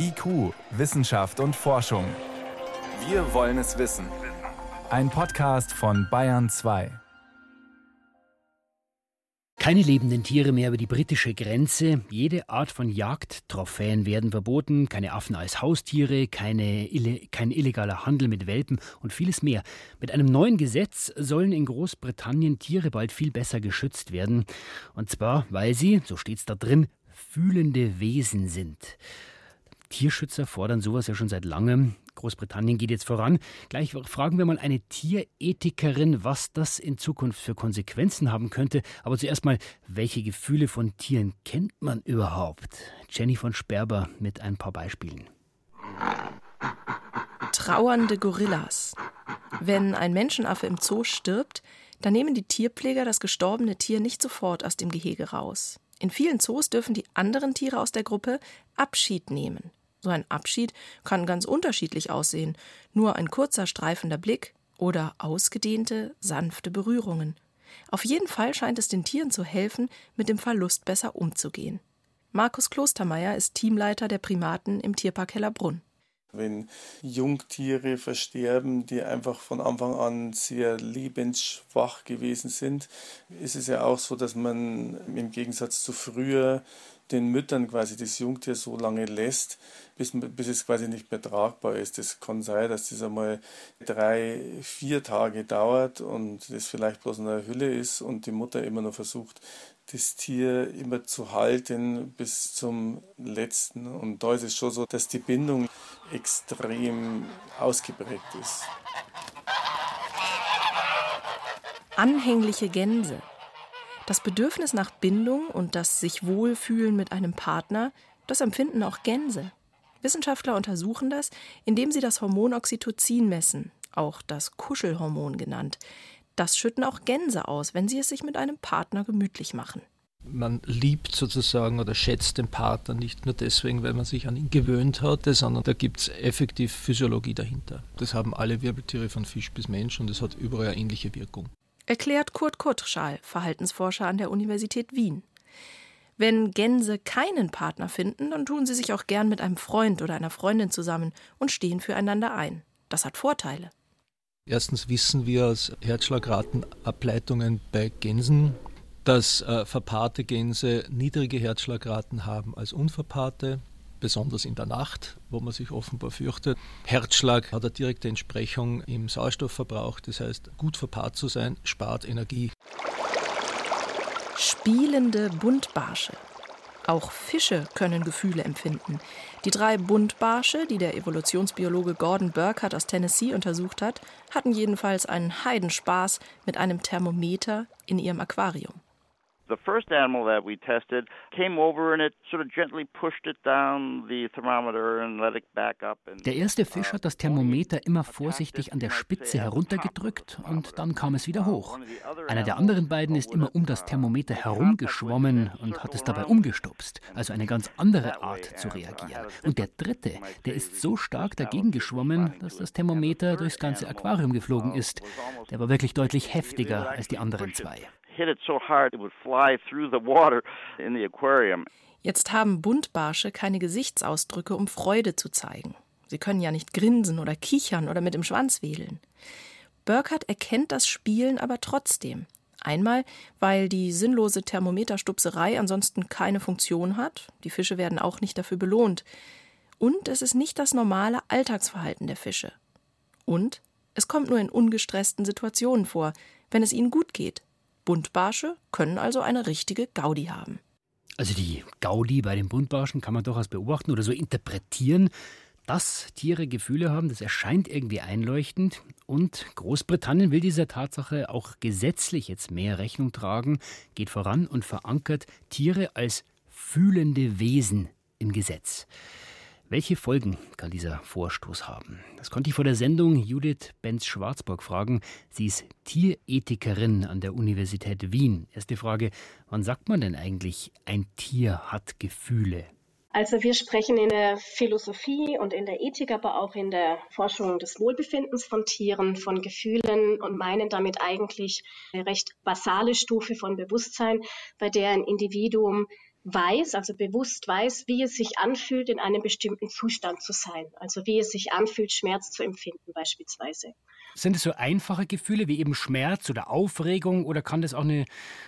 IQ, Wissenschaft und Forschung. Wir wollen es wissen. Ein Podcast von Bayern 2. Keine lebenden Tiere mehr über die britische Grenze. Jede Art von Jagdtrophäen werden verboten. Keine Affen als Haustiere, keine, kein illegaler Handel mit Welpen und vieles mehr. Mit einem neuen Gesetz sollen in Großbritannien Tiere bald viel besser geschützt werden. Und zwar, weil sie, so steht es da drin, fühlende Wesen sind. Tierschützer fordern sowas ja schon seit langem. Großbritannien geht jetzt voran. Gleich fragen wir mal eine Tierethikerin, was das in Zukunft für Konsequenzen haben könnte. Aber zuerst mal, welche Gefühle von Tieren kennt man überhaupt? Jenny von Sperber mit ein paar Beispielen. Trauernde Gorillas. Wenn ein Menschenaffe im Zoo stirbt, dann nehmen die Tierpfleger das gestorbene Tier nicht sofort aus dem Gehege raus. In vielen Zoos dürfen die anderen Tiere aus der Gruppe Abschied nehmen. So ein Abschied kann ganz unterschiedlich aussehen, nur ein kurzer streifender Blick oder ausgedehnte, sanfte Berührungen. Auf jeden Fall scheint es den Tieren zu helfen, mit dem Verlust besser umzugehen. Markus Klostermeier ist Teamleiter der Primaten im Tierpark Hellerbrunn. Wenn Jungtiere versterben, die einfach von Anfang an sehr lebensschwach gewesen sind, ist es ja auch so, dass man im Gegensatz zu früher den Müttern quasi das Jungtier so lange lässt, bis, bis es quasi nicht mehr tragbar ist. Es kann sein, dass das einmal drei, vier Tage dauert und das vielleicht bloß in einer Hülle ist und die Mutter immer noch versucht, das Tier immer zu halten bis zum letzten. Und da ist es schon so, dass die Bindung extrem ausgeprägt ist. Anhängliche Gänse. Das Bedürfnis nach Bindung und das sich wohlfühlen mit einem Partner, das empfinden auch Gänse. Wissenschaftler untersuchen das, indem sie das Hormon Oxytocin messen, auch das Kuschelhormon genannt. Das schütten auch Gänse aus, wenn sie es sich mit einem Partner gemütlich machen. Man liebt sozusagen oder schätzt den Partner nicht nur deswegen, weil man sich an ihn gewöhnt hatte, sondern da gibt es effektiv Physiologie dahinter. Das haben alle Wirbeltiere von Fisch bis Mensch und es hat überall eine ähnliche Wirkung erklärt Kurt Kuttschal, Verhaltensforscher an der Universität Wien. Wenn Gänse keinen Partner finden, dann tun sie sich auch gern mit einem Freund oder einer Freundin zusammen und stehen füreinander ein. Das hat Vorteile. Erstens wissen wir aus Herzschlagratenableitungen bei Gänsen, dass äh, verpaarte Gänse niedrige Herzschlagraten haben als unverpaarte besonders in der Nacht, wo man sich offenbar fürchtet. Herzschlag hat eine direkte Entsprechung im Sauerstoffverbrauch, das heißt, gut verpaart zu sein spart Energie. Spielende Buntbarsche. Auch Fische können Gefühle empfinden. Die drei Buntbarsche, die der Evolutionsbiologe Gordon Burkhardt aus Tennessee untersucht hat, hatten jedenfalls einen Heidenspaß mit einem Thermometer in ihrem Aquarium. The first animal that we tested came over and it sort of gently pushed it down the thermometer and let it back up. Der erste Fisch hat das Thermometer immer vorsichtig an der Spitze heruntergedrückt und dann kam es wieder hoch. Einer der anderen beiden ist immer um das Thermometer herumgeschwommen und hat es dabei umgestupst, also eine ganz andere Art zu reagieren. Und der dritte, der ist so stark dagegen geschwommen, dass das Thermometer durchs ganze Aquarium geflogen ist. Der war wirklich deutlich heftiger als die anderen zwei hit it so hard it would fly through the water in the aquarium. Jetzt haben Buntbarsche keine Gesichtsausdrücke, um Freude zu zeigen. Sie können ja nicht grinsen oder kichern oder mit dem Schwanz wedeln. Burkhardt erkennt das Spielen aber trotzdem. Einmal, weil die sinnlose Thermometerstupserei ansonsten keine Funktion hat, die Fische werden auch nicht dafür belohnt. Und es ist nicht das normale Alltagsverhalten der Fische. Und es kommt nur in ungestressten Situationen vor, wenn es ihnen gut geht. Buntbarsche können also eine richtige Gaudi haben. Also die Gaudi bei den Buntbarschen kann man durchaus beobachten oder so interpretieren. Dass Tiere Gefühle haben, das erscheint irgendwie einleuchtend. Und Großbritannien will dieser Tatsache auch gesetzlich jetzt mehr Rechnung tragen, geht voran und verankert Tiere als fühlende Wesen im Gesetz. Welche Folgen kann dieser Vorstoß haben? Das konnte ich vor der Sendung Judith Benz-Schwarzburg fragen. Sie ist Tierethikerin an der Universität Wien. Erste Frage, wann sagt man denn eigentlich, ein Tier hat Gefühle? Also wir sprechen in der Philosophie und in der Ethik, aber auch in der Forschung des Wohlbefindens von Tieren, von Gefühlen und meinen damit eigentlich eine recht basale Stufe von Bewusstsein, bei der ein Individuum weiß, also bewusst weiß, wie es sich anfühlt, in einem bestimmten Zustand zu sein. Also wie es sich anfühlt, Schmerz zu empfinden beispielsweise. Sind es so einfache Gefühle wie eben Schmerz oder Aufregung oder kann das auch eine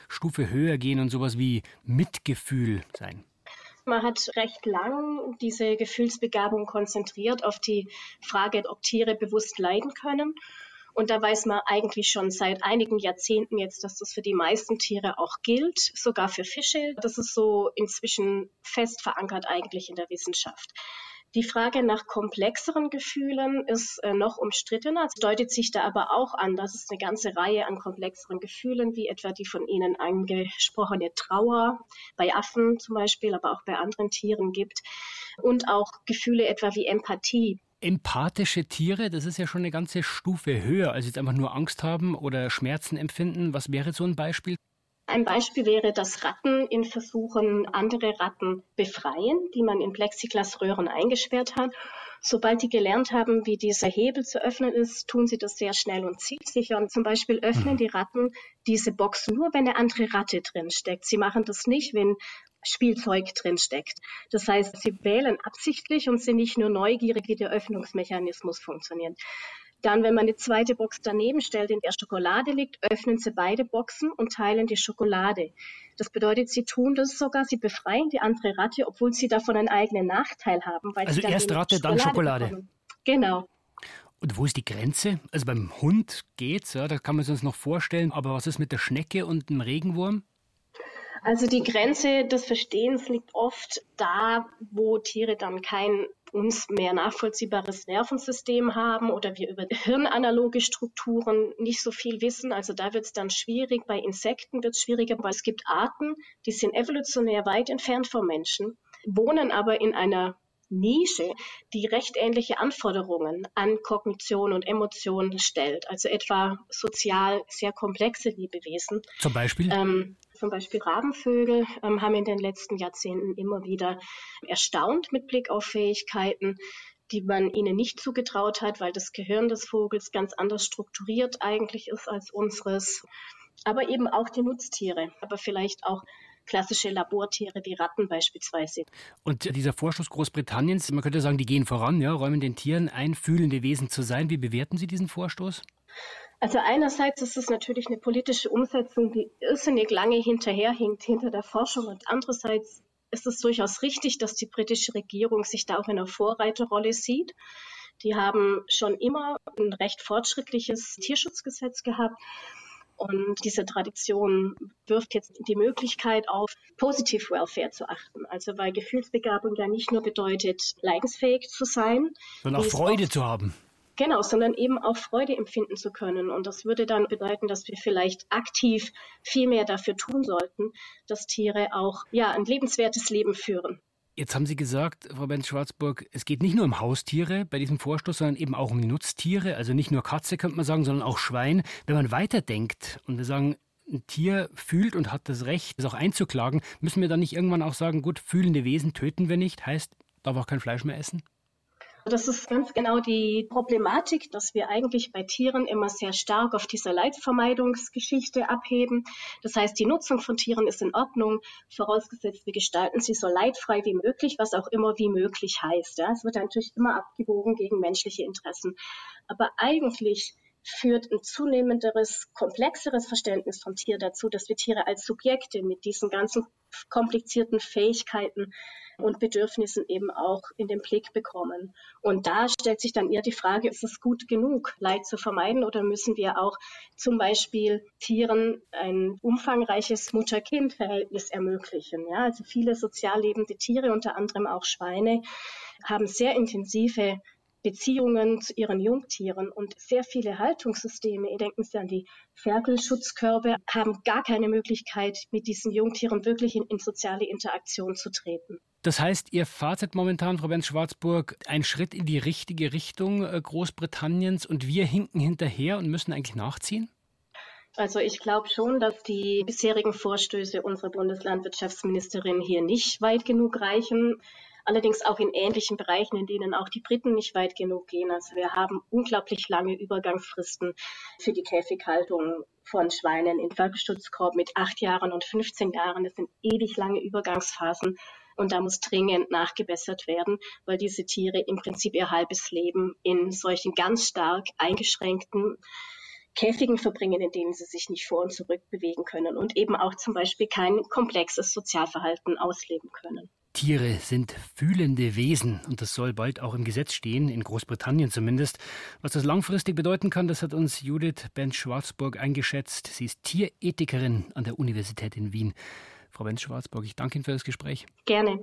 Stufe höher gehen und sowas wie Mitgefühl sein? Man hat recht lang diese Gefühlsbegabung konzentriert auf die Frage, ob Tiere bewusst leiden können. Und da weiß man eigentlich schon seit einigen Jahrzehnten jetzt, dass das für die meisten Tiere auch gilt, sogar für Fische. Das ist so inzwischen fest verankert eigentlich in der Wissenschaft. Die Frage nach komplexeren Gefühlen ist äh, noch umstrittener. Es deutet sich da aber auch an, dass es eine ganze Reihe an komplexeren Gefühlen, wie etwa die von Ihnen angesprochene Trauer, bei Affen zum Beispiel, aber auch bei anderen Tieren gibt. Und auch Gefühle etwa wie Empathie. Empathische Tiere, das ist ja schon eine ganze Stufe höher, als jetzt einfach nur Angst haben oder Schmerzen empfinden. Was wäre so ein Beispiel? Ein Beispiel wäre, dass Ratten in Versuchen andere Ratten befreien, die man in Plexiglasröhren eingesperrt hat. Sobald die gelernt haben, wie dieser Hebel zu öffnen ist, tun sie das sehr schnell und zielsicher. Und zum Beispiel öffnen mhm. die Ratten diese Box nur, wenn eine andere Ratte drin steckt. Sie machen das nicht, wenn Spielzeug drin steckt. Das heißt, sie wählen absichtlich und sind nicht nur neugierig, wie der Öffnungsmechanismus funktioniert. Dann, wenn man eine zweite Box daneben stellt, in der Schokolade liegt, öffnen sie beide Boxen und teilen die Schokolade. Das bedeutet, sie tun das sogar, sie befreien die andere Ratte, obwohl sie davon einen eigenen Nachteil haben. also erst Ratte, Schokolade dann Schokolade. Bekommen. Genau. Und wo ist die Grenze? Also beim Hund geht's, ja, da kann man es uns noch vorstellen, aber was ist mit der Schnecke und dem Regenwurm? Also die Grenze des Verstehens liegt oft da, wo Tiere dann kein uns mehr nachvollziehbares Nervensystem haben oder wir über hirnanaloge Strukturen nicht so viel wissen. Also da wird es dann schwierig. Bei Insekten wird es schwieriger, weil es gibt Arten, die sind evolutionär weit entfernt vom Menschen, wohnen aber in einer Nische, die recht ähnliche Anforderungen an Kognition und Emotionen stellt. Also etwa sozial sehr komplexe Lebewesen. Zum Beispiel? Ähm, zum Beispiel Rabenvögel ähm, haben in den letzten Jahrzehnten immer wieder erstaunt mit Blick auf Fähigkeiten, die man ihnen nicht zugetraut hat, weil das Gehirn des Vogels ganz anders strukturiert eigentlich ist als unseres. Aber eben auch die Nutztiere, aber vielleicht auch klassische Labortiere wie Ratten beispielsweise. Und dieser Vorstoß Großbritanniens, man könnte sagen, die gehen voran, ja, räumen den Tieren ein, fühlende Wesen zu sein. Wie bewerten Sie diesen Vorstoß? Also einerseits ist es natürlich eine politische Umsetzung, die irrsinnig lange hinterherhinkt hinter der Forschung und andererseits ist es durchaus richtig, dass die britische Regierung sich da auch in einer Vorreiterrolle sieht. Die haben schon immer ein recht fortschrittliches Tierschutzgesetz gehabt und diese Tradition wirft jetzt die Möglichkeit auf, Positive Welfare zu achten. Also weil Gefühlsbegabung ja nicht nur bedeutet, leidensfähig zu sein, sondern auch Freude zu haben. Genau, sondern eben auch Freude empfinden zu können. Und das würde dann bedeuten, dass wir vielleicht aktiv viel mehr dafür tun sollten, dass Tiere auch ja ein lebenswertes Leben führen. Jetzt haben Sie gesagt, Frau Benz-Schwarzburg, es geht nicht nur um Haustiere bei diesem Vorstoß, sondern eben auch um Nutztiere. Also nicht nur Katze, könnte man sagen, sondern auch Schwein. Wenn man weiterdenkt und wir sagen, ein Tier fühlt und hat das Recht, es auch einzuklagen, müssen wir dann nicht irgendwann auch sagen, gut, fühlende Wesen töten wir nicht, heißt, darf auch kein Fleisch mehr essen? Das ist ganz genau die Problematik, dass wir eigentlich bei Tieren immer sehr stark auf dieser Leidvermeidungsgeschichte abheben. Das heißt, die Nutzung von Tieren ist in Ordnung, vorausgesetzt, wir gestalten sie so leidfrei wie möglich, was auch immer wie möglich heißt. Ja. Es wird natürlich immer abgewogen gegen menschliche Interessen. Aber eigentlich führt ein zunehmenderes, komplexeres Verständnis vom Tier dazu, dass wir Tiere als Subjekte mit diesen ganzen komplizierten Fähigkeiten und Bedürfnissen eben auch in den Blick bekommen. Und da stellt sich dann eher die Frage, ist es gut genug, Leid zu vermeiden oder müssen wir auch zum Beispiel Tieren ein umfangreiches Mutter-Kind-Verhältnis ermöglichen? Ja, also viele sozial lebende Tiere, unter anderem auch Schweine, haben sehr intensive Beziehungen zu ihren Jungtieren und sehr viele Haltungssysteme, denken Sie an die Ferkelschutzkörbe, haben gar keine Möglichkeit, mit diesen Jungtieren wirklich in, in soziale Interaktion zu treten. Das heißt, Ihr Fazit momentan, Frau Benz-Schwarzburg, ein Schritt in die richtige Richtung äh, Großbritanniens und wir hinken hinterher und müssen eigentlich nachziehen? Also ich glaube schon, dass die bisherigen Vorstöße unserer Bundeslandwirtschaftsministerin hier nicht weit genug reichen. allerdings auch in ähnlichen Bereichen, in denen auch die Briten nicht weit genug gehen. Also wir haben unglaublich lange Übergangsfristen für die Käfighaltung von Schweinen in Völkerschutzkorb mit acht Jahren und 15 Jahren. Das sind ewig lange Übergangsphasen. Und da muss dringend nachgebessert werden, weil diese Tiere im Prinzip ihr halbes Leben in solchen ganz stark eingeschränkten Käfigen verbringen, in denen sie sich nicht vor und zurück bewegen können und eben auch zum Beispiel kein komplexes Sozialverhalten ausleben können. Tiere sind fühlende Wesen und das soll bald auch im Gesetz stehen, in Großbritannien zumindest. Was das langfristig bedeuten kann, das hat uns Judith Benz-Schwarzburg eingeschätzt. Sie ist Tierethikerin an der Universität in Wien. Frau Benz-Schwarzburg, ich danke Ihnen für das Gespräch. Gerne.